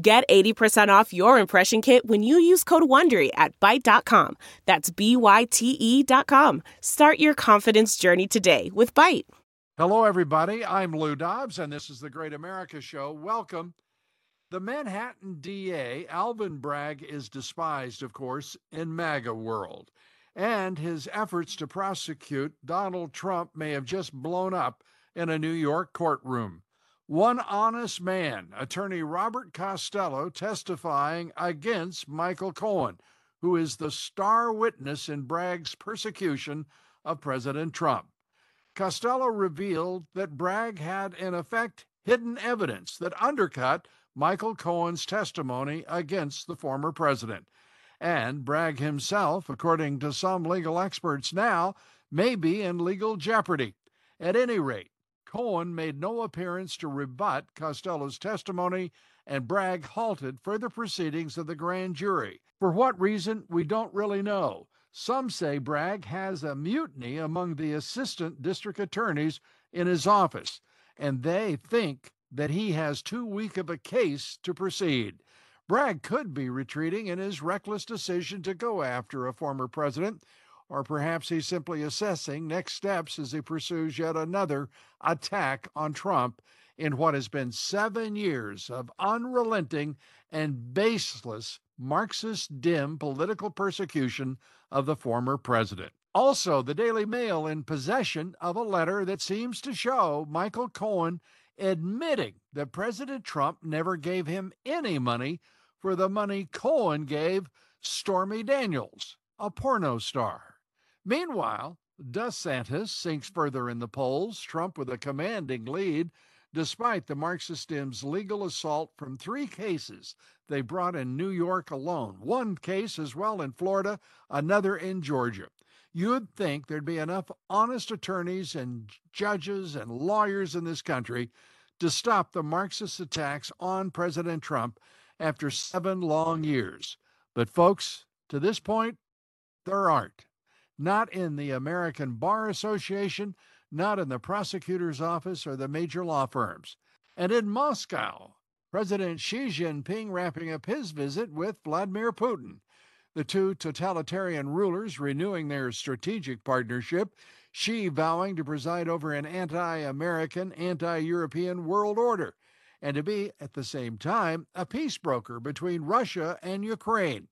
Get 80% off your impression kit when you use code WONDERY at Byte.com. That's B-Y-T-E dot com. Start your confidence journey today with Byte. Hello, everybody. I'm Lou Dobbs, and this is the Great America Show. Welcome. The Manhattan DA, Alvin Bragg, is despised, of course, in MAGA world. And his efforts to prosecute Donald Trump may have just blown up in a New York courtroom. One honest man, attorney Robert Costello, testifying against Michael Cohen, who is the star witness in Bragg's persecution of President Trump. Costello revealed that Bragg had, in effect, hidden evidence that undercut Michael Cohen's testimony against the former president. And Bragg himself, according to some legal experts now, may be in legal jeopardy. At any rate, Cohen made no appearance to rebut Costello's testimony, and Bragg halted further proceedings of the grand jury. For what reason, we don't really know. Some say Bragg has a mutiny among the assistant district attorneys in his office, and they think that he has too weak of a case to proceed. Bragg could be retreating in his reckless decision to go after a former president or perhaps he's simply assessing next steps as he pursues yet another attack on Trump in what has been seven years of unrelenting and baseless Marxist dim political persecution of the former president. Also, the Daily Mail in possession of a letter that seems to show Michael Cohen admitting that President Trump never gave him any money for the money Cohen gave Stormy Daniels, a porno star. Meanwhile, DeSantis sinks further in the polls, Trump with a commanding lead, despite the Marxist Dems' legal assault from three cases they brought in New York alone. One case as well in Florida, another in Georgia. You'd think there'd be enough honest attorneys and judges and lawyers in this country to stop the Marxist attacks on President Trump after seven long years. But, folks, to this point, there aren't not in the American Bar Association, not in the prosecutor's office or the major law firms. And in Moscow, President Xi Jinping wrapping up his visit with Vladimir Putin. The two totalitarian rulers renewing their strategic partnership, Xi vowing to preside over an anti American, anti European world order, and to be, at the same time, a peace broker between Russia and Ukraine.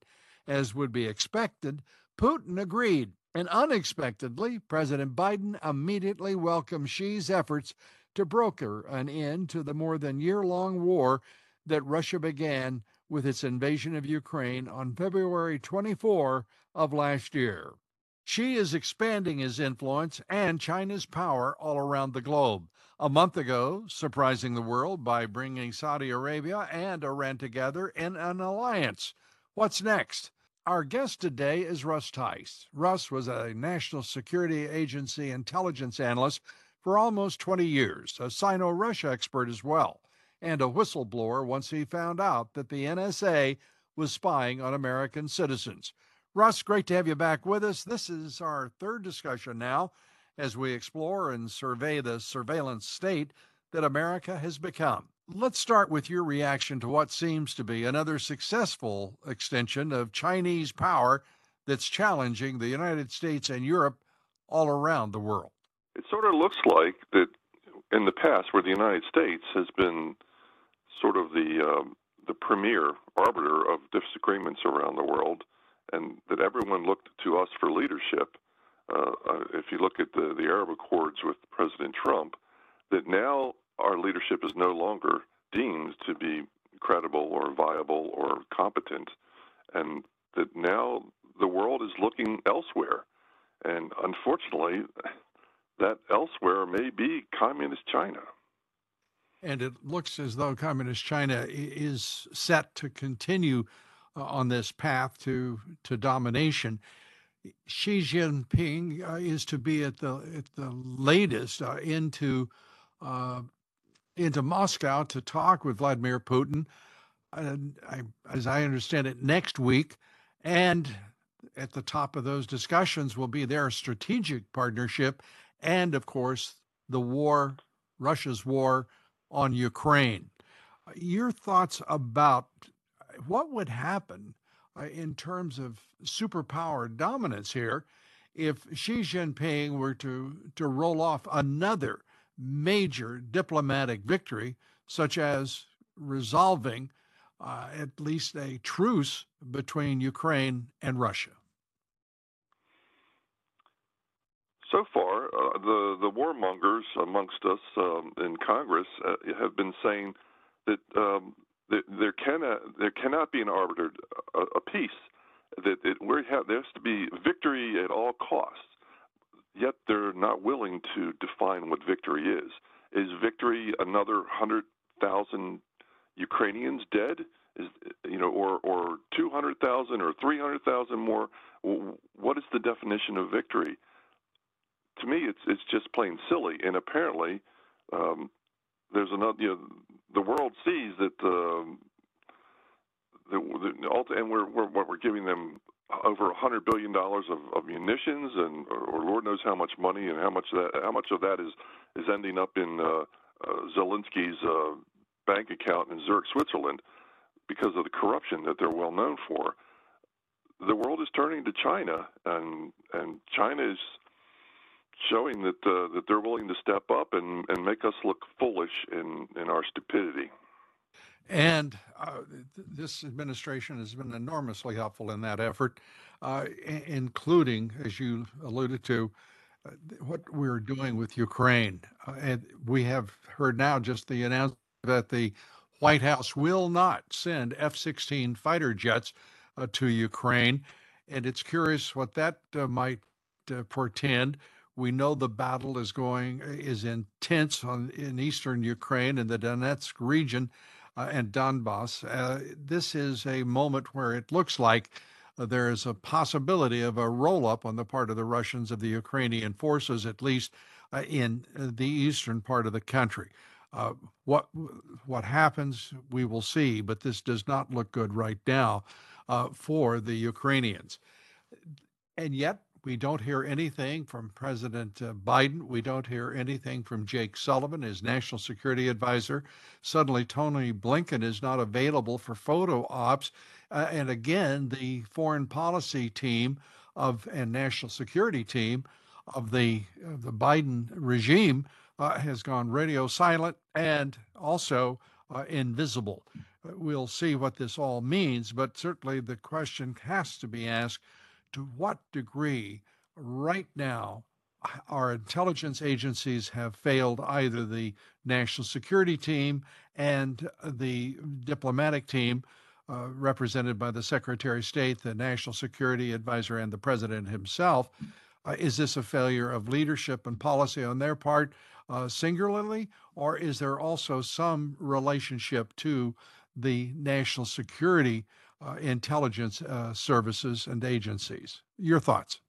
As would be expected, Putin agreed and unexpectedly, President Biden immediately welcomed Xi's efforts to broker an end to the more than year long war that Russia began with its invasion of Ukraine on February 24 of last year. Xi is expanding his influence and China's power all around the globe. A month ago, surprising the world by bringing Saudi Arabia and Iran together in an alliance. What's next? Our guest today is Russ Tice. Russ was a National Security Agency intelligence analyst for almost 20 years, a Sino Russia expert as well, and a whistleblower once he found out that the NSA was spying on American citizens. Russ, great to have you back with us. This is our third discussion now as we explore and survey the surveillance state that America has become. Let's start with your reaction to what seems to be another successful extension of Chinese power that's challenging the United States and Europe all around the world. It sort of looks like that in the past, where the United States has been sort of the um, the premier arbiter of disagreements around the world, and that everyone looked to us for leadership. Uh, uh if you look at the, the Arab Accords with President Trump, that now our leadership is no longer deemed to be credible or viable or competent, and that now the world is looking elsewhere. And unfortunately, that elsewhere may be communist China. and it looks as though Communist China is set to continue uh, on this path to to domination. Xi Jinping uh, is to be at the at the latest uh, into uh, into Moscow to talk with Vladimir Putin. I, as I understand it, next week, and at the top of those discussions will be their strategic partnership, and of course the war, Russia's war on Ukraine. Your thoughts about what would happen uh, in terms of superpower dominance here if Xi Jinping were to, to roll off another major diplomatic victory, such as resolving uh, at least a truce between Ukraine and Russia? So far, uh, the the warmongers amongst us um, in Congress uh, have been saying that um, that there cannot there cannot be an arbiter a, a peace that it, we have there has to be victory at all costs. Yet they're not willing to define what victory is. Is victory another hundred thousand Ukrainians dead? Is you know, or or two hundred thousand or three hundred thousand more? What is the definition of victory? to me, it's it's just plain silly. And apparently, um, there's another. You know, the world sees that um, the, the and we're, we're what we're giving them over a hundred billion dollars of, of munitions and or, or Lord knows how much money and how much that how much of that is is ending up in uh, uh, Zelensky's uh, bank account in Zurich, Switzerland, because of the corruption that they're well known for. The world is turning to China, and and China is showing that uh, that they're willing to step up and, and make us look foolish in, in our stupidity. And uh, this administration has been enormously helpful in that effort, uh, including, as you alluded to, uh, what we're doing with Ukraine. Uh, and we have heard now just the announcement that the White House will not send F 16 fighter jets uh, to Ukraine. And it's curious what that might portend we know the battle is going is intense on, in eastern Ukraine in the Donetsk region uh, and Donbass. Uh, this is a moment where it looks like uh, there is a possibility of a roll up on the part of the Russians of the Ukrainian forces, at least uh, in uh, the eastern part of the country. Uh, what what happens, we will see, but this does not look good right now for the Ukrainians. And yet, we don't hear anything from President uh, Biden. We don't hear anything from Jake Sullivan, his national security advisor. Suddenly, Tony Blinken is not available for photo ops. Uh, and again, the foreign policy team of and national security team of the of the Biden regime uh, has gone radio silent and also uh, invisible. Uh, we'll see what this all means, but certainly the question has to be asked to what degree right now our intelligence agencies have failed either the national security team and the diplomatic team uh, represented by the Secretary of State, the National Security Advisor, and the President himself. Uh, is this a failure of leadership and policy on their part uh, singularly, or is there also some relationship to the national security uh, intelligence uh, services and agencies. Your thoughts?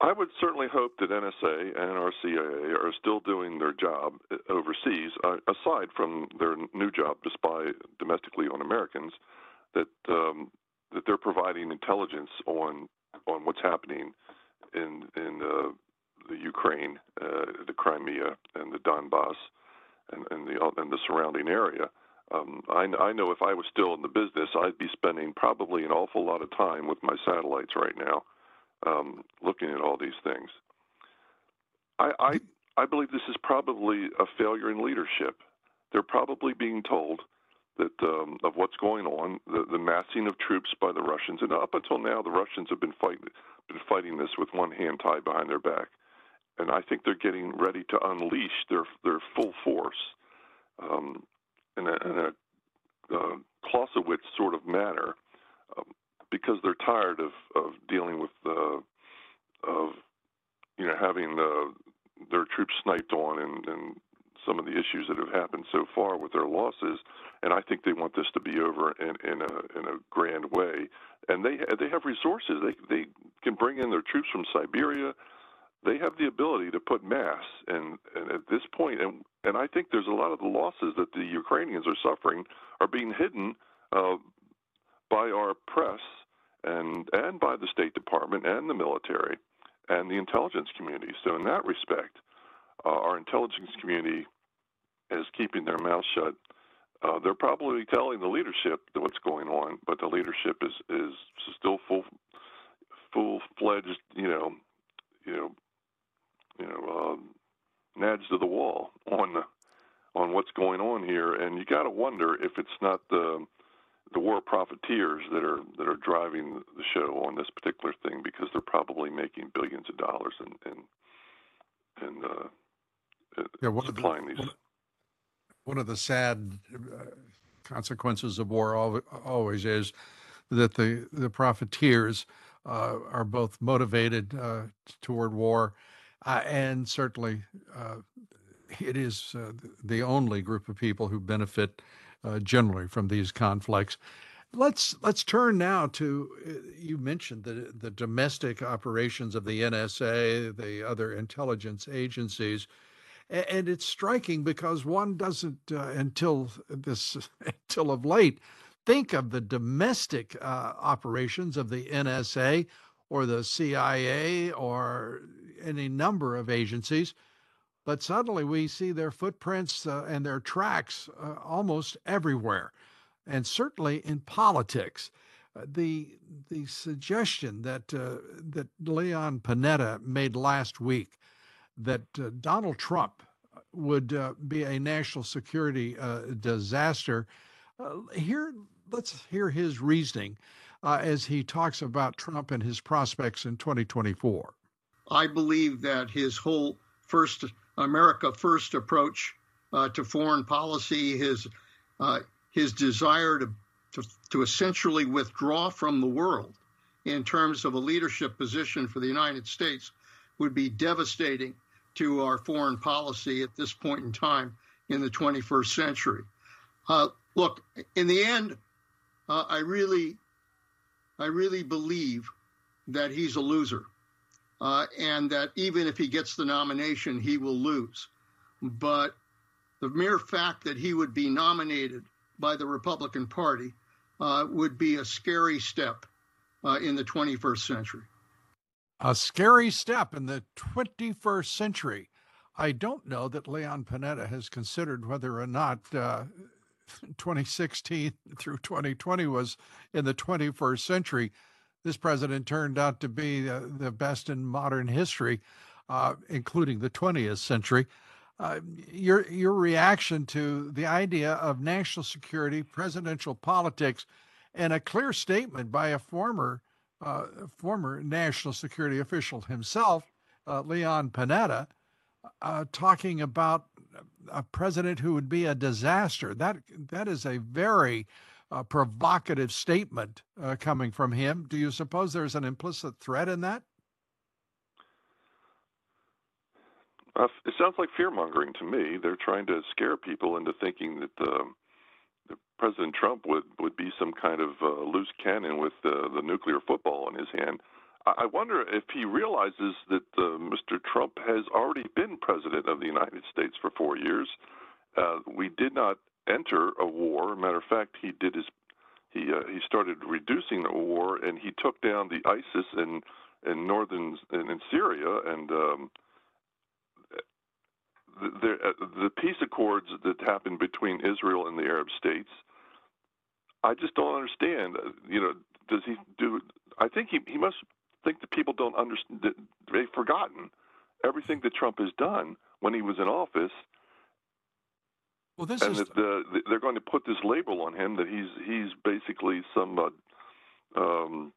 I would certainly hope that NSA and our CIA are still doing their job uh, overseas, uh, aside from their new job to spy domestically on Americans, that um, that they're providing intelligence on on what's happening in in uh, the Ukraine, uh, the Crimea, and the Donbass, and, and the and the surrounding area. Um, I, I know if I was still in the business, I'd be spending probably an awful lot of time with my satellites right now, um, looking at all these things. I, I I believe this is probably a failure in leadership. They're probably being told that um, of what's going on, the, the massing of troops by the Russians, and up until now, the Russians have been fighting been fighting this with one hand tied behind their back, and I think they're getting ready to unleash their their full force. Um, in a, in a uh, Clausewitz sort of manner um, because they're tired of, of dealing with of you know having uh, their troops sniped on and, and some of the issues that have happened so far with their losses, and I think they want this to be over in, in a in a grand way. And they they have resources. They they can bring in their troops from Siberia. They have the ability to put mass, and, and at this point, and and I think there's a lot of the losses that the Ukrainians are suffering are being hidden uh, by our press and and by the State Department and the military and the intelligence community. So in that respect, uh, our intelligence community is keeping their mouth shut. Uh, they're probably telling the leadership what's going on, but the leadership is is still full full fledged, you know, you know, you know, uh, nads to the wall on the, on what's going on here, and you got to wonder if it's not the the war profiteers that are that are driving the show on this particular thing because they're probably making billions of dollars and and and uh, yeah, one supplying of the, these. One of the sad uh, consequences of war always is that the the profiteers uh, are both motivated uh, toward war, uh, and certainly uh, it is the only group of people who benefit uh, generally from these conflicts. Let's let's turn now to uh, you mentioned the the domestic operations of the NSA, the other intelligence agencies, and it's striking because one doesn't uh, until this until of late think of the domestic uh, operations of the NSA or the CIA or any number of agencies but suddenly we see their footprints uh, and their tracks uh, almost everywhere, and certainly in politics. Uh, the the suggestion that uh, that Leon Panetta made last week that uh, Donald Trump would be a national security disaster. here, let's hear his reasoning as he talks about Trump and his prospects in 2024. I believe that his whole first America First approach uh, to foreign policy, his uh, his desire to, to, to essentially withdraw from the world in terms of a leadership position for the United States would be devastating to our foreign policy at this point in time in the 21st century. Uh, look, in the end, uh, I really, I really believe that he's a loser uh, and that even if he gets the nomination, he will lose. But the mere fact that he would be nominated by the Republican Party uh, would be a scary step uh, in the 21st century. A scary step in the 21st century. I don't know that Leon Panetta has considered whether or not uh, 2016 through 2020 was in the 21st century this president turned out to be uh, the best in modern history, uh, including the 20th century. Uh, your your reaction to the idea of national security, presidential politics, and a clear statement by a former uh, former national security official himself, uh, Leon Panetta, uh, talking about a president who would be a disaster. That that is a very a provocative statement uh, coming from him. Do you suppose there's an implicit threat in that? Uh, it sounds like fear mongering to me. They're trying to scare people into thinking that, um, that President Trump would, would be some kind of uh, loose cannon with uh, the nuclear football in his hand. I wonder if he realizes that uh, Mr. Trump has already been president of the United States for four years. Uh, we did not enter a war. Matter of fact, he did his he uh, he started reducing the war, and he took down the ISIS in in northern in, in Syria, and um, the, the uh, the peace accords that happened between Israel and the Arab states. I just don't understand. Uh, you know, does he do? I think he he must think that people don't understand. They've forgotten everything that Trump has done when he was in office well, this and is... that the, they're going to put this label on him that he's he's basically some, uh, um,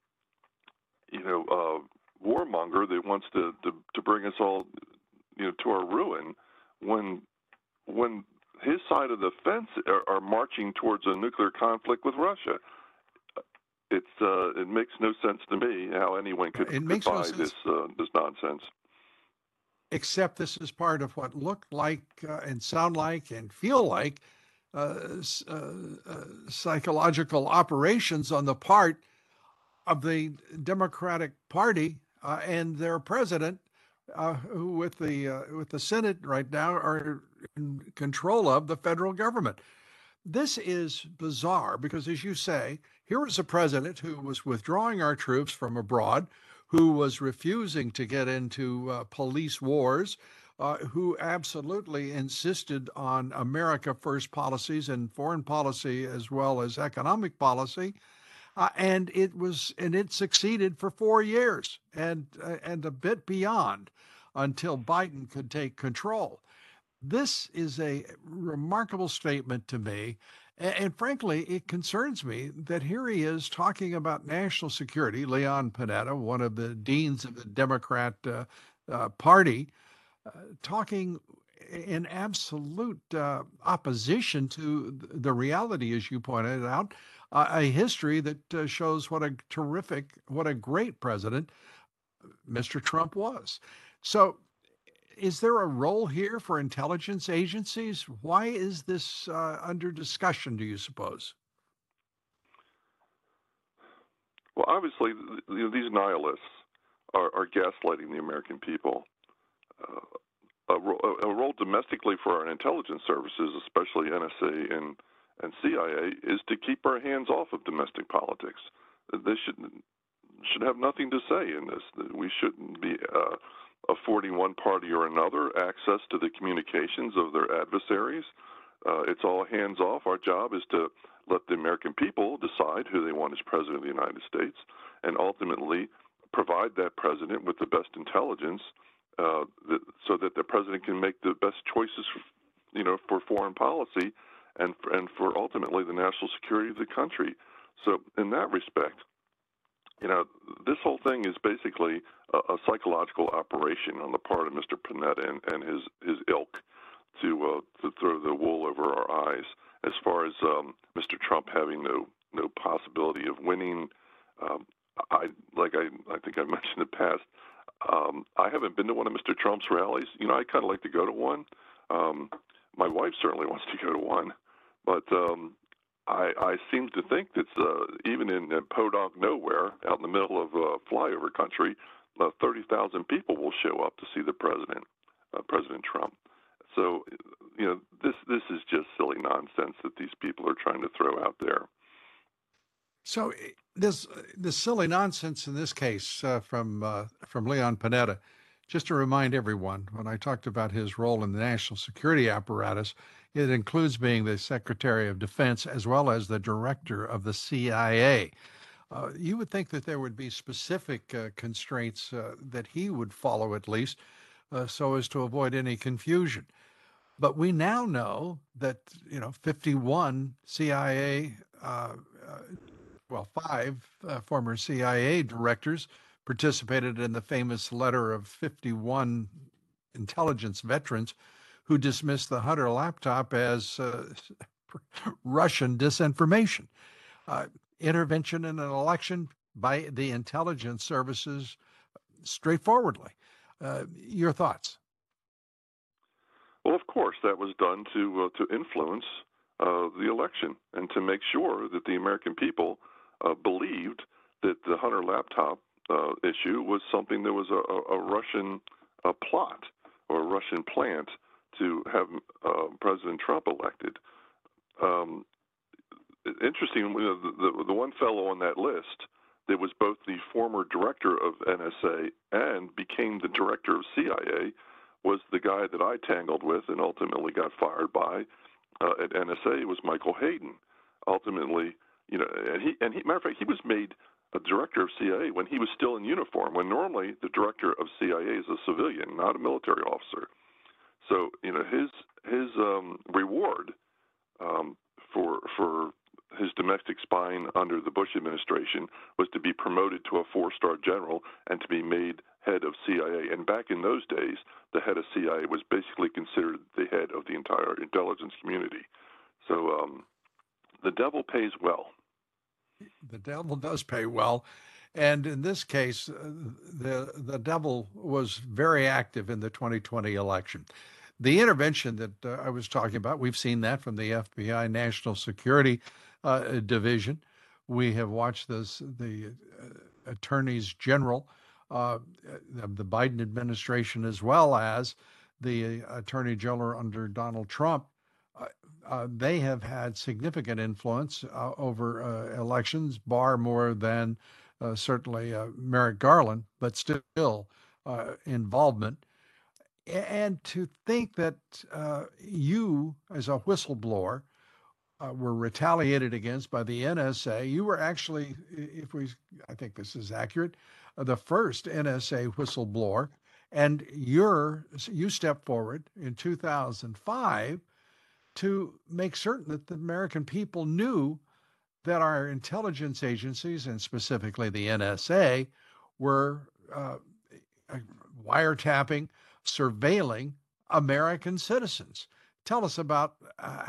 you know, uh, warmonger that wants to, to to bring us all, you know, to our ruin. When when his side of the fence are, are marching towards a nuclear conflict with Russia, uh, it makes no sense to me how anyone could, it could buy no this uh, this nonsense. except this is part of what looked like uh, and sound like and feel like uh, uh, uh, psychological operations on the part of the Democratic Party uh, and their president, uh, who with the with the Senate right now are in control of the federal government. This is bizarre because, as you say, here was a president who was withdrawing our troops from abroad, who was refusing to get into uh, police wars, uh, who absolutely insisted on America first policies and foreign policy as well as economic policy. Uh, and it was and it succeeded for four years and uh, and a bit beyond until Biden could take control. This is a remarkable statement to me. And, frankly, it concerns me that here he is talking about national security. Leon Panetta, one of the deans of the Democrat uh, uh, Party, uh, talking in absolute uh, opposition to the reality, as you pointed out, uh, a history that uh, shows what a terrific, what a great president Mr. Trump was. So is there a role here for intelligence agencies? Why is this uh, under discussion, do you suppose? Well, obviously, you know, these nihilists are, are, gaslighting the American people. Uh, a, ro- a, role domestically for our intelligence services, especially NSA and, and CIA, is to keep our hands off of domestic politics. They should should have nothing to say in this. We shouldn't be uh, affording one party or another access to the communications of their adversaries. Uh, it's all hands off. Our job is to let the American people decide who they want as president of the United States and ultimately provide that president with the best intelligence uh, that, so that the president can make the best choices, you know, for foreign policy and and for ultimately the national security of the country. So, in that respect, you know, this whole thing is basically a, a psychological operation on the part of Mr. Panetta and, and his his ilk to uh, to throw the wool over our eyes. As far as um, Mr. Trump having no no possibility of winning, um, I like I I think I mentioned in the past. Um, I haven't been to one of Mr. Trump's rallies. You know, I kind of like to go to one. Um, my wife certainly wants to go to one, but um, I, I seem to think that uh, even in, in Podunk nowhere, out in the middle of uh, flyover country, uh, 30,000 people will show up to see the president, uh, President Trump. So, you know, this this is just silly nonsense that these people are trying to throw out there. So eh, this this silly nonsense in this case uh, from uh, from Leon Panetta. Just to remind everyone, when I talked about his role in the national security apparatus, it includes being the Secretary of Defense as well as the director of the CIA. Uh, you would think that there would be specific uh, constraints uh, that he would follow at least uh, so as to avoid any confusion. But we now know that, you know, 51 CIA, uh, uh, well, five former CIA directors participated in the famous letter of 51 intelligence veterans who dismissed the Hunter laptop as uh, Russian disinformation. Uh, intervention in an election by the intelligence services straightforwardly. Uh, your thoughts? Well, of course, that was done to uh, to influence uh, the election and to make sure that the American people uh, believed that the Hunter laptop issue was something that was a, a, a Russian plot or a Russian plant to have uh, President Trump elected. Um, interesting, you know, the, the, the one fellow on that list that was both the former director of NSA and became the director of CIA was the guy that I tangled with and ultimately got fired by uh, at NSA was Michael Hayden. Ultimately, you know, and he and he matter of fact he was made a director of CIA when he was still in uniform. When normally the director of CIA is a civilian, not a military officer. So you know his his um, reward um, for for his domestic spying under the Bush administration was to be promoted to a four-star general and to be made head of CIA. And back in those days, the head of CIA was basically considered the head of the entire intelligence community. So um, the devil pays well. The devil does pay well. And in this case, uh, the the devil was very active in the 2020 election. The intervention that uh, I was talking about, we've seen that from the FBI National Security uh, Division. We have watched this the uh, attorneys general uh, of the Biden administration, as well as the attorney general under Donald Trump, uh, they have had significant influence uh, over uh, elections, bar more than uh, certainly Merrick Garland, but still involvement. And to think that you, as a whistleblower, were retaliated against by the NSA. You were actually, if we, I think this is accurate, the first NSA whistleblower, and you're you stepped forward in 2005 to make certain that the American people knew that our intelligence agencies, and specifically the NSA, were uh, wiretapping, surveilling American citizens. Tell us about uh,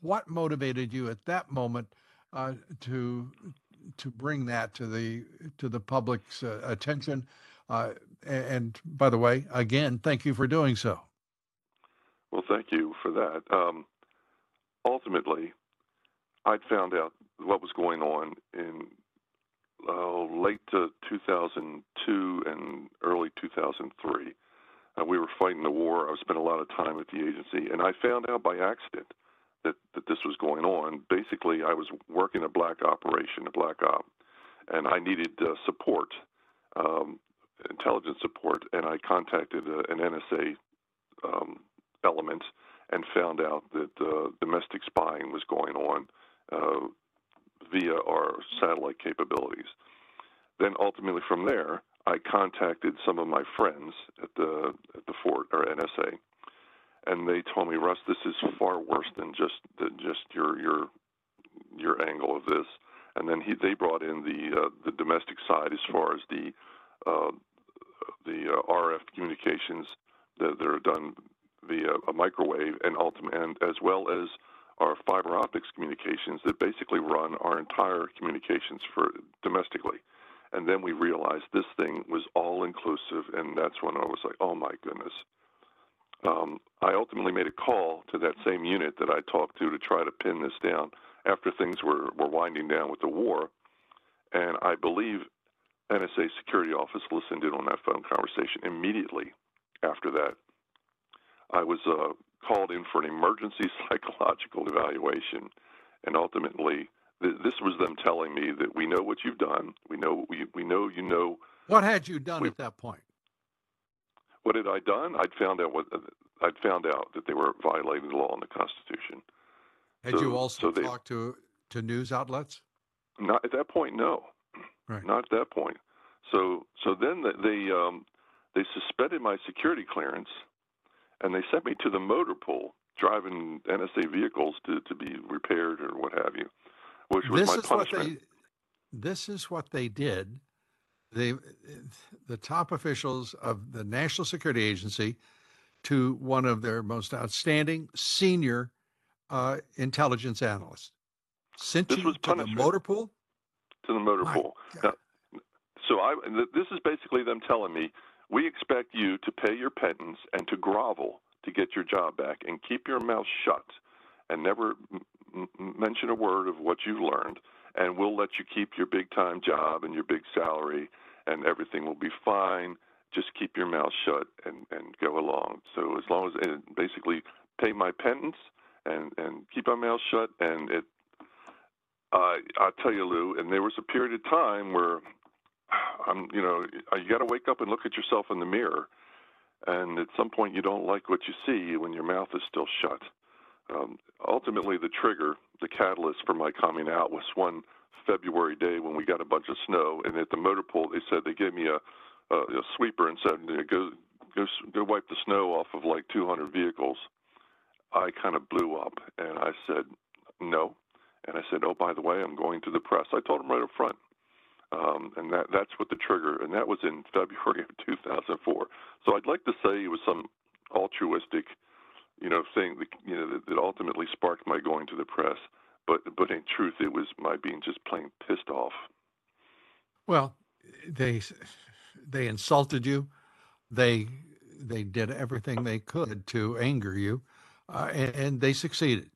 what motivated you at that moment uh, to to bring that to the to the public's uh, attention. Uh, and by the way, again, thank you for doing so. Well, thank you for that. Um, ultimately, I'd found out what was going on in uh, late 2002 and early 2003. Uh, we were fighting the war. I spent a lot of time at the agency, and I found out by accident that, that this was going on. Basically, I was working a black operation, a black op, and I needed uh, support, um, intelligence support, and I contacted uh, an NSA um, element and found out that uh, domestic spying was going on uh, via our satellite capabilities. Then ultimately from there, I contacted some of my friends at the at the fort or NSA, and they told me, Russ, this is far worse than just than just your your your angle of this. And then he they brought in the uh, the domestic side as far as the uh, the uh, RF communications that, that are done via a microwave and ultimate, and as well as our fiber optics communications that basically run our entire communications for domestically. And then we realized this thing was all inclusive, and that's when I was like, oh my goodness. Um, I ultimately made a call to that same unit that I talked to to try to pin this down after things were, were winding down with the war. And I believe NSA security office listened in on that phone conversation immediately after that. I was uh, called in for an emergency psychological evaluation, and ultimately, th- this was them telling me that we know what you've done. We know we we know you know. What had you done we, at that point? What had I done? I'd found out what I'd found out that they were violating the law and the Constitution. Had so, you also so they, talked to to news outlets? Not at that point, no. Right. Not at that point. So so then they um, they suspended my security clearance and they sent me to the motor pool driving NSA vehicles to, to be repaired or what have you, which was this my is punishment. What they, this is what they did. They, the top officials of the National Security Agency, to one of their most outstanding senior uh, intelligence analysts, sent this you was to punishment. the motor pool. To the motor my pool. Now, so I, this is basically them telling me we expect you to pay your penance and to grovel to get your job back and keep your mouth shut and never m- mention a word of what you've learned. And we'll let you keep your big time job and your big salary, and everything will be fine. Just keep your mouth shut and, and go along. So, as long as basically pay my penance and, and keep my mouth shut, and it uh, I'll tell you, Lou, and there was a period of time where I'm, you know, you got to wake up and look at yourself in the mirror. And at some point, you don't like what you see when your mouth is still shut. Um, ultimately, the trigger, the catalyst for my coming out was one February day when we got a bunch of snow. And at the motor pool, they said they gave me a, a, a sweeper and said, go, go, go wipe the snow off of like 200 vehicles. I kind of blew up and I said, no. And I said, oh, by the way, I'm going to the press. I told them right up front. Um, and that that's what the trigger, and that was in February of 2004. So I'd like to say it was some altruistic, you know, thing that, you know that, that ultimately sparked my going to the press. But but in truth, it was my being just plain pissed off. Well, they they insulted you. They they did everything they could to anger you, uh, and, and, they succeeded.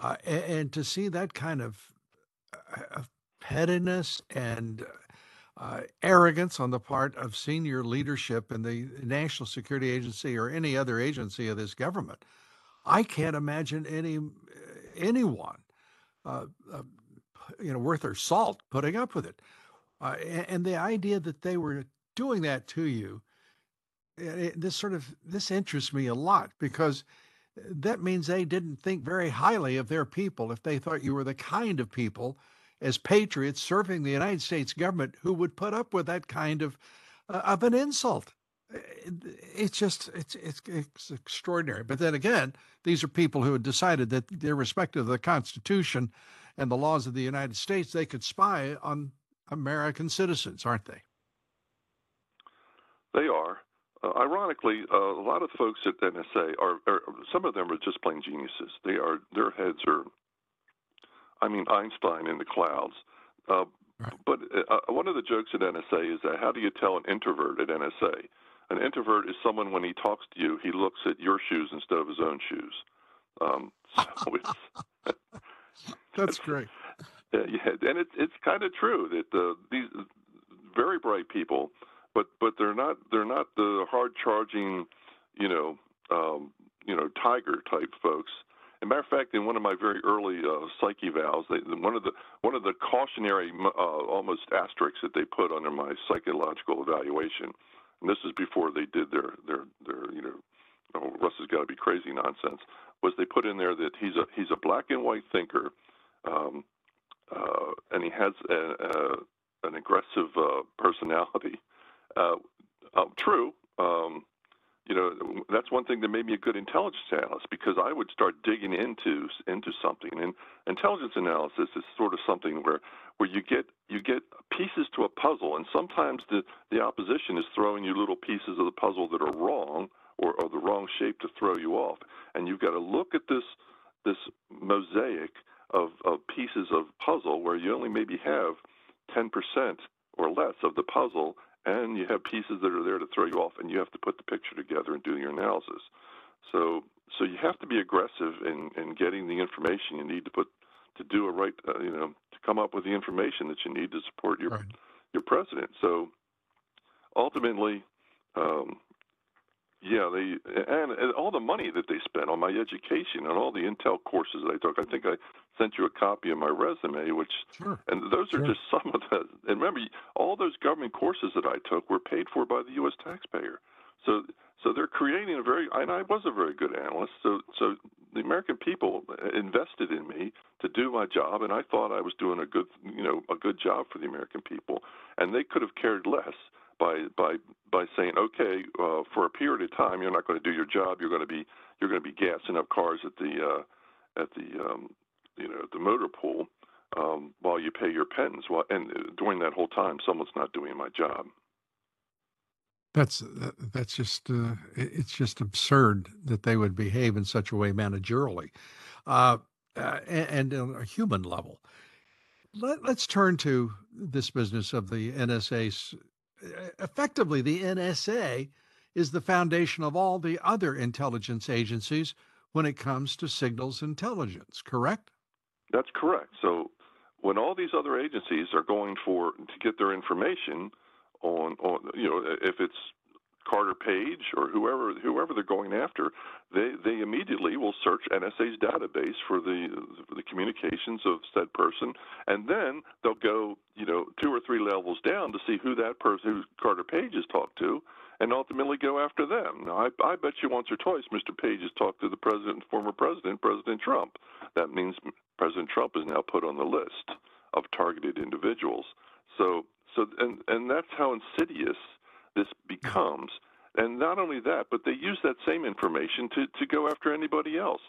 Uh, and, and, to see that kind of, uh, of pettiness and uh, arrogance on the part of senior leadership in the National Security Agency or any other agency of this government, I can't imagine any anyone, uh, uh, you know, worth their salt putting up with it. And, and, the idea that they were doing that to you it, this sort of this interests me a lot because that means they didn't think very highly of their people if they thought you were the kind of people as patriots serving the United States government who would put up with that kind of uh, of an insult. It's just it's, it's it's extraordinary. But then again, these are people who had decided that, irrespective of the Constitution and the laws of the United States, they could spy on American citizens, aren't they? They are. Uh, ironically, uh, a lot of folks at NSA are, are, some of them are just plain geniuses. They are their heads are, I mean, Einstein in the clouds. Uh, right. But uh, uh one of the jokes at NSA is that how do you tell an introvert at NSA? An introvert is someone when he talks to you, he looks at your shoes instead of his own shoes. Um, so it's, That's great. Yeah, and it's it's kind of true that uh, these very bright people but but they're not they're not the hard charging, you know, um, you know, tiger type folks. As matter of fact, in one of my very early uh, psyche vals, they, one of the one of the cautionary uh, almost asterisks that they put under my psychological evaluation, and this is before they did their their their you know, oh, Russ has got to be crazy nonsense, was they put in there that he's a he's a black and white thinker, um, uh, and he has a, a, an aggressive uh, personality, uh, uh, true. Um, you know, that's one thing that made me a good intelligence analyst because I would start digging into into something. And intelligence analysis is sort of something where where you get you get pieces to a puzzle, and sometimes the the opposition is throwing you little pieces of the puzzle that are wrong or, or the wrong shape to throw you off, and you've got to look at this this mosaic of, of pieces of puzzle where you only maybe have 10% or less of the puzzle and you have pieces that are there to throw you off, and you have to put the picture together and do your analysis. So, so you have to be aggressive in, in getting the information you need to put to do a right, uh, you know, to come up with the information that you need to support your right. your president. So, ultimately, um, yeah, they and, and all the money that they spent on my education and all the Intel courses that I took. I think I sent you a copy of my resume, which sure. and those are just some of the. And remember, all those government courses that I took were paid for by the U.S. taxpayer. So so they're creating a very and I was a very good analyst. So so the American people invested in me to do my job, and I thought I was doing a good you know a good job for the American people, and they could have cared less by by by saying, okay, uh, for a period of time, you're not going to do your job. You're going to be you're going to be gassing up cars at the uh, at the um, you know the motor pool um, while you pay your penance. Well, and uh, during that whole time, someone's not doing my job. That's that's just uh, it's just absurd that they would behave in such a way managerially, uh, uh, and, and, on a human level. Let, us turn to this business of the NSA. effectively, the NSA is the foundation of all the other intelligence agencies when it comes to signals intelligence, correct? That's correct. So when all these other agencies are going for to get their information on on you know if it's Carter Page or whoever whoever they're going after, they they immediately will search NSA's database for the for the communications of said person, and then they'll go you know two or three levels down to see who that person who Carter Page has talked to, and ultimately go after them. Now, I, I bet you once or twice Mr. Page has talked to the president, former president, President Trump. That means President Trump is now put on the list of targeted individuals. So so and and that's how insidious this becomes. And not only that, but they use that same information to, to go after anybody else.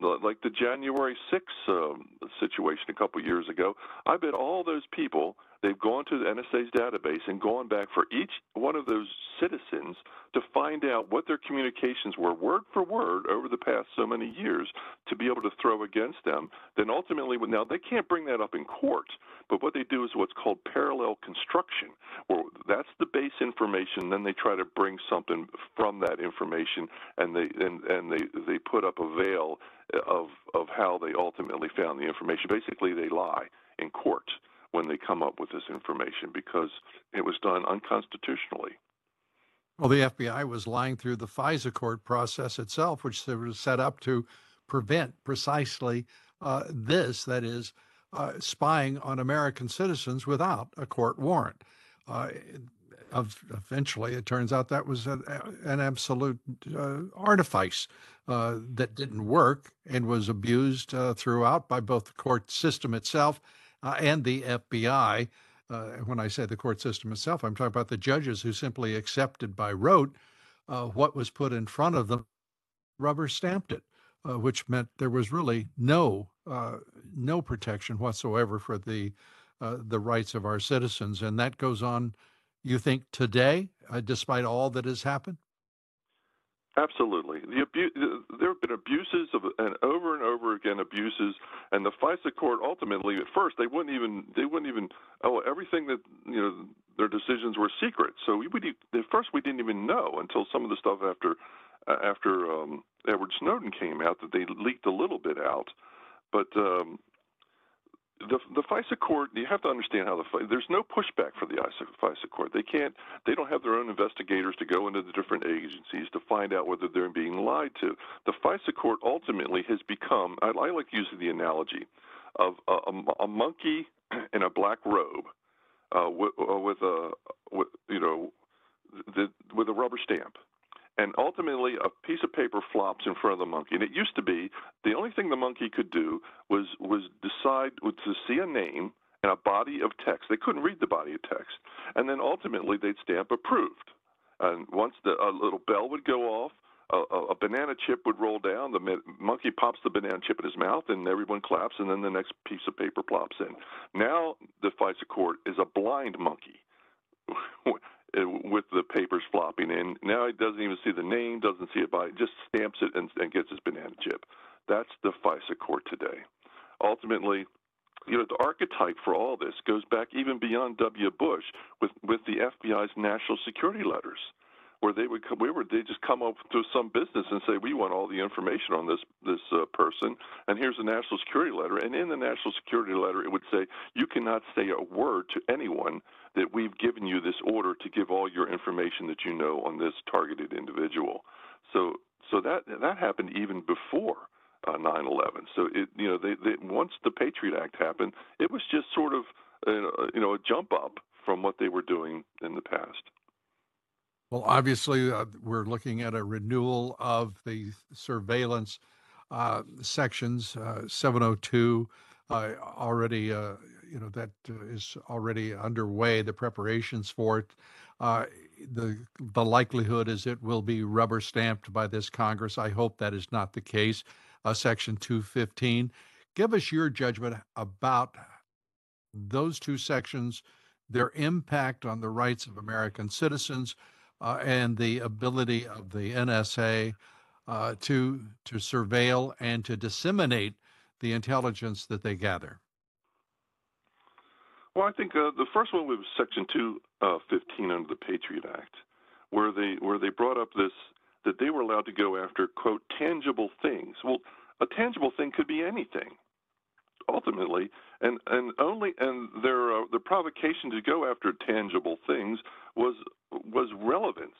Like the January 6th um, situation a couple years ago, I bet all those people they've gone to the NSA's database and gone back for each one of those citizens to find out what their communications were word for word over the past so many years to be able to throw against them. Then ultimately, now they can't bring that up in court But what they do is what's called parallel construction, where that's the base information. Then they try to bring something from that information, and they and, and they they put up a veil of of how they ultimately found the information. Basically, they lie in court when they come up with this information because it was done unconstitutionally. Well, the FBI was lying through the FISA court process itself, which was set up to prevent precisely uh, this that is, uh, spying on American citizens without a court warrant. Uh, eventually, it turns out that was an, absolute uh, artifice uh, that didn't work and was abused uh, throughout by both the court system itself and the FBI uh, when I say the court system itself, I'm talking about the judges who simply accepted by rote uh, what was put in front of them, rubber stamped it, uh, which meant there was really no uh, no protection whatsoever for the uh, the rights of our citizens, and that goes on. You think today, uh, despite all that has happened? Absolutely. The abu- there have been abuses of, and over and over again abuses, and the FISA court ultimately, at first, they wouldn't even they wouldn't even oh everything that you know their decisions were secret. So we would at first we didn't even know until some of the stuff after after um, Edward Snowden came out that they leaked a little bit out, but um, the the FISA court, you have to understand how the there's no pushback for the FISA court. They can't, they don't have their own investigators to go into the different agencies to find out whether they're being lied to. The FISA court ultimately has become, I, I like using the analogy of a, a, a monkey in a black robe uh, with, uh, with a, with, you know, the, with a rubber stamp and ultimately a piece of paper flops in front of the monkey. And it used to be the only thing the monkey could do was was decide was to see a name and a body of text. They couldn't read the body of text, and then ultimately they'd stamp approved. And once the a little bell would go off, a, a, banana chip would roll down. The monkey pops the banana chip in his mouth, and everyone claps. And then the next piece of paper plops in. Now the FISA court is a blind monkey. With the papers flopping in. Now he doesn't even see the name, doesn't see it by, just stamps it and, and gets his banana chip. That's the FISA court today. Ultimately, you know, the archetype for all this goes back even beyond W. Bush with, with the FBI's national security letters, where they would we were they just come up to some business and say we want all the information on this this uh, person, and here's a national security letter, and in the national security letter it would say you cannot say a word to anyone that we've given you this order to give all your information that you know on this targeted individual. So, so that that happened even before uh, 9/11. So it, you know, they, they once the Patriot Act happened, it was just sort of uh, you know a jump up from what they were doing in the past. Well, obviously, uh, we're looking at a renewal of the surveillance uh, sections, uh, 702 uh, already uh, you know that uh, is already underway. The preparations for it. Uh, the the likelihood is it will be rubber stamped by this Congress. I hope that is not the case. Uh, Section 215. Give us your judgment about those two sections, their impact on the rights of American citizens, uh, and the ability of the NSA uh, to to surveil and to disseminate the intelligence that they gather. Well, I think uh, the first one was Section 215 uh, under the Patriot Act, where they where they brought up this that they were allowed to go after quote tangible things. Well, a tangible thing could be anything, ultimately, and and only and their uh, the provocation to go after tangible things was was relevance.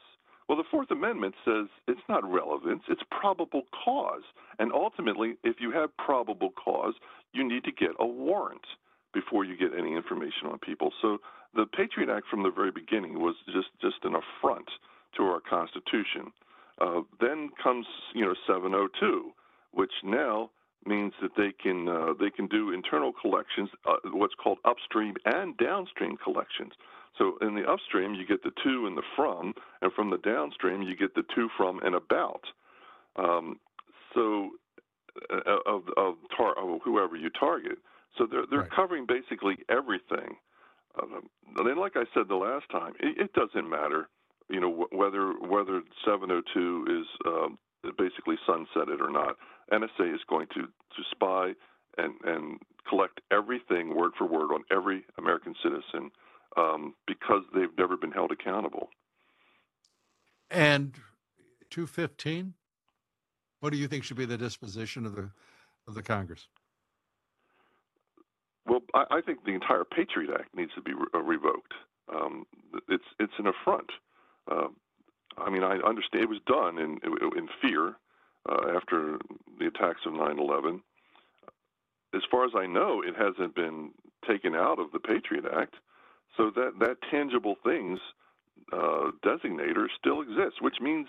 Well, the Fourth Amendment says it's not relevance, it's probable cause. And ultimately, if you have probable cause, you need to get a warrant before you get any information on people. So the Patriot Act from the very beginning was just just an affront to our Constitution. Uh, then comes you know 702, which now means that they can uh, they can do internal collections, uh, what's called upstream and downstream collections. So in the upstream, you get the to and the from, and from the downstream, you get the to, from, and about. Um, so uh, of of, tar- of whoever you target. So they're they're right. covering basically everything. Um, and like I said the last time, it, it doesn't matter, you know, whether whether 702 is um, basically sunsetted or not. NSA is going to to spy and and collect everything word for word on every American citizen um, because they've never been held accountable. And 215, what do you think should be the disposition of the of the Congress? Well, I, I think the entire Patriot Act needs to be re- uh, revoked. Um, it's it's an affront. Uh, I mean, I understand it was done in in fear uh, after the attacks of 9/11. As far as I know, it hasn't been taken out of the Patriot Act, so that that tangible things uh, designator still exists, which means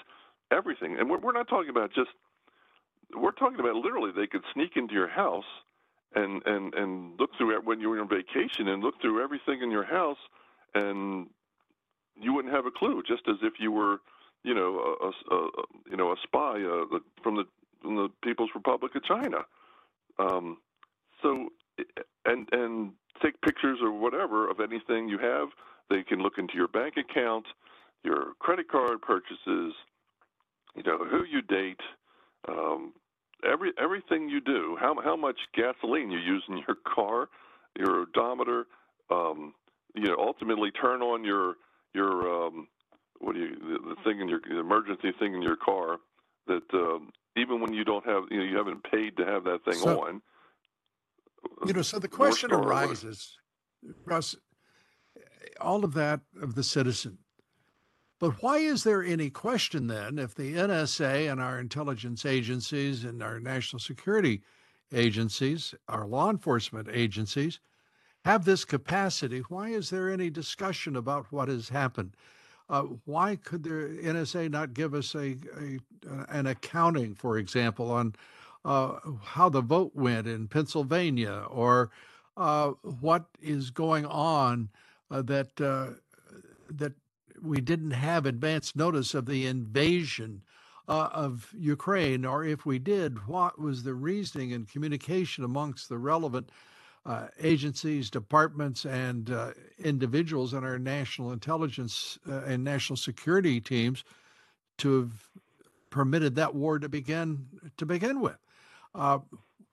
everything. And we're, we're not talking about just we're talking about literally they could sneak into your house and and and look through it when you were on vacation and look through everything in your house and you wouldn't have a clue just as if you were you know a, a, you know a spy uh, from the from the People's Republic of China. Um, so and and take pictures or whatever of anything you have. They can look into your bank account your credit card purchases you know who you date um, every everything you do, how how much gasoline you use in your car, your odometer, um, you know, ultimately turn on your your um, what do you the, the thing in your the emergency thing in your car that um, even when you don't have you know you haven't paid to have that thing so, on. You know, so the question arises, Russ, all of that of the citizen but why is there any question then if the NSA and our intelligence agencies and our national security agencies, our law enforcement agencies, have this capacity? Why is there any discussion about what has happened? Uh, why could the NSA not give us a, a an accounting, for example, on uh, how the vote went in Pennsylvania or uh, what is going on uh, that uh, that we didn't have advance notice of the invasion uh, of Ukraine, or if we did, what was the reasoning and communication amongst the relevant uh, agencies, departments, and uh, individuals in our national intelligence uh, and national security teams to have permitted that war to begin to begin with? Uh,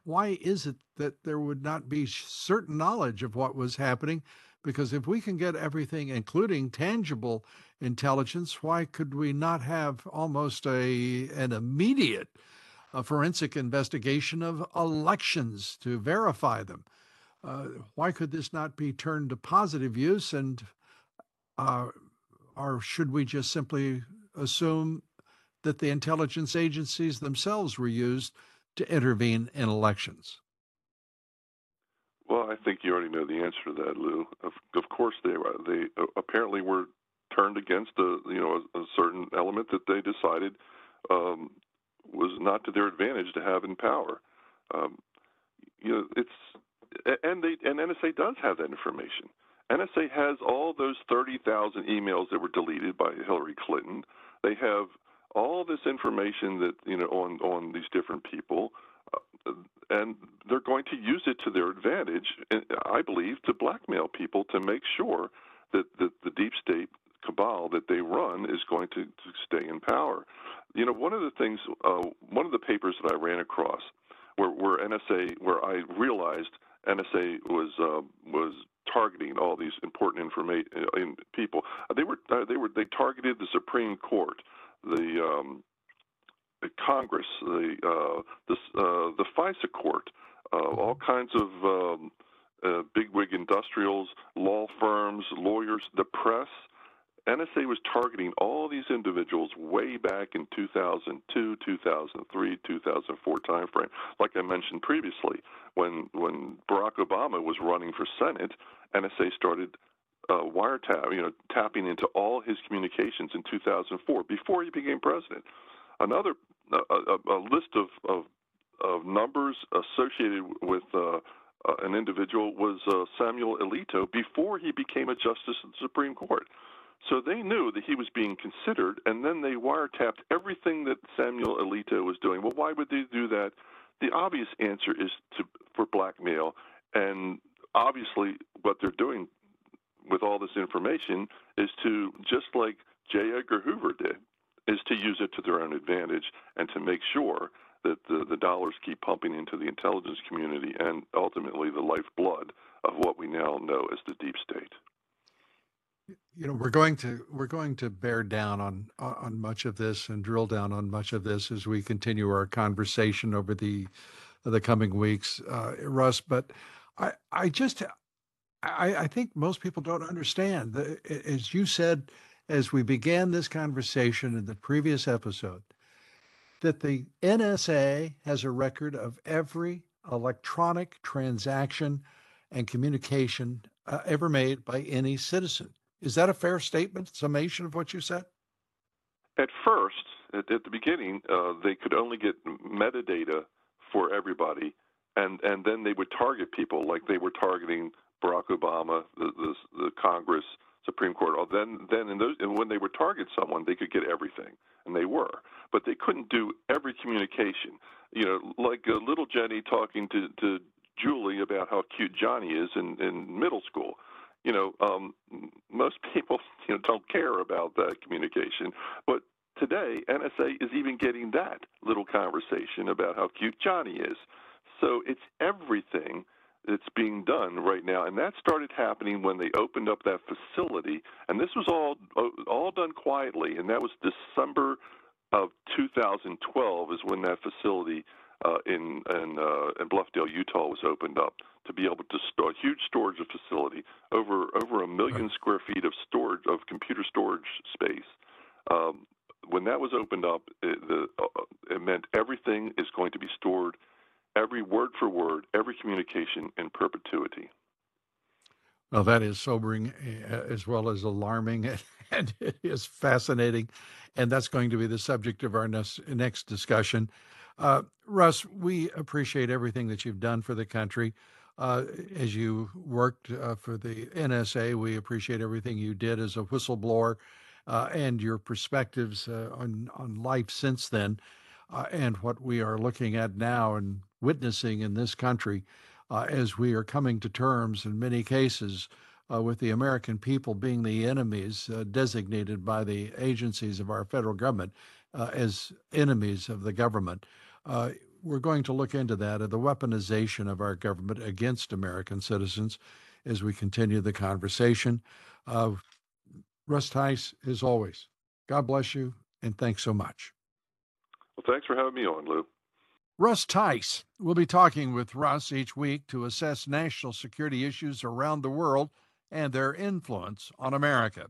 why is it that there would not be certain knowledge of what was happening because if we can get everything, including tangible intelligence, why could we not have almost a an immediate a forensic investigation of elections to verify them? Uh, why could this not be turned to positive use? And uh, or should we just simply assume that the intelligence agencies themselves were used to intervene in elections? Well, I think you already know the answer to that, Lou. Of, of course, they they uh, apparently were turned against a you know a, a certain element that they decided um, was not to their advantage to have in power. Um, you know, it's and they and NSA does have that information. NSA has all those thirty thousand emails that were deleted by Hillary Clinton. They have all this information that you know on on these different people. And they're going to use it to their advantage, I believe, to blackmail people to make sure that the, the deep state cabal that they run is going to, to stay in power. You know, one of the things, uh, one of the papers that I ran across, where, where NSA, where I realized NSA was uh, was targeting all these important information uh, people. They were uh, they were they targeted the Supreme Court, the um, Congress, the uh, the uh, the FISA court, uh, all mm-hmm. kinds of um, uh, bigwig industrials, law firms, lawyers, the press. NSA was targeting all these individuals way back in 2002, 2003, 2004 timeframe. Like I mentioned previously, when when Barack Obama was running for Senate, NSA started uh, wiretap, you know, tapping into all his communications in 2004 before he became president. Another a, a, list of, of, of numbers associated with uh, uh, an individual was uh, Samuel Alito before he became a justice of the Supreme Court. So they knew that he was being considered, and then they wiretapped everything that Samuel Alito was doing. Well, why would they do that? The obvious answer is to for blackmail, and obviously what they're doing with all this information is to just like J. Edgar Hoover did, is to use it to their own advantage and to make sure that the, the dollars keep pumping into the intelligence community and ultimately the lifeblood of what we now know as the deep state. You know, we're going to we're going to bear down on on much of this and drill down on much of this as we continue our conversation over the the coming weeks, uh, Russ. But I I just I, I think most people don't understand. The, as you said, as we began this conversation in the previous episode, that the NSA has a record of every electronic transaction and communication uh, ever made by any citizen. Is that a fair statement, summation of what you said? At first, at, at the beginning, uh, they could only get metadata for everybody, and, and then they would target people like they were targeting Barack Obama, the, the, the Congress, Supreme Court. Oh, then, then in those, and when they would target someone, they could get everything, and they were, but they couldn't do every communication. You know, like uh, little Jenny talking to to Julie about how cute Johnny is in in middle school. You know, um, most people you know don't care about that communication, but today NSA is even getting that little conversation about how cute Johnny is. So it's everything that's being done right now, and that started happening when they opened up that facility, and this was all all done quietly, and that was December of 2012 is when that facility uh, in in, uh, in Bluffdale, Utah, was opened up to be able to store a huge storage facility over over a million right. square feet of storage of computer storage space. Um, when that was opened up, it, the, uh, it meant everything is going to be stored every word for word, every communication in perpetuity. Well, that is sobering eh, as well as alarming, and it is fascinating. And that's going to be the subject of our next, next discussion. Uh, Russ, we appreciate everything that you've done for the country. Uh, as you worked uh, for the NSA, we appreciate everything you did as a whistleblower uh, and your perspectives uh, on, on life since then uh, and what we are looking at now and witnessing in this country uh, as we are coming to terms in many cases uh, with the American people being the enemies uh, designated by the agencies of our federal government uh, as enemies of the government. Uh, we're going to look into that, the weaponization of our government against American citizens as we continue the conversation. Russ Tice, as always, God bless you and thanks so much. Well, thanks for having me on, Lou. Russ Tice. We'll be talking with Russ each week to assess national security issues around the world and their influence on America.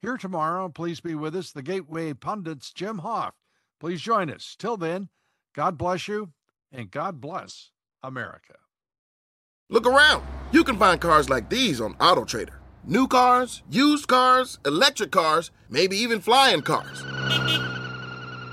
Here tomorrow, please be with us, the Gateway Pundit's Jim Hoft. Please join us. Till then, God bless you and God bless America. Look around. You can find cars like these on AutoTrader. New cars, used cars, electric cars, maybe even flying cars.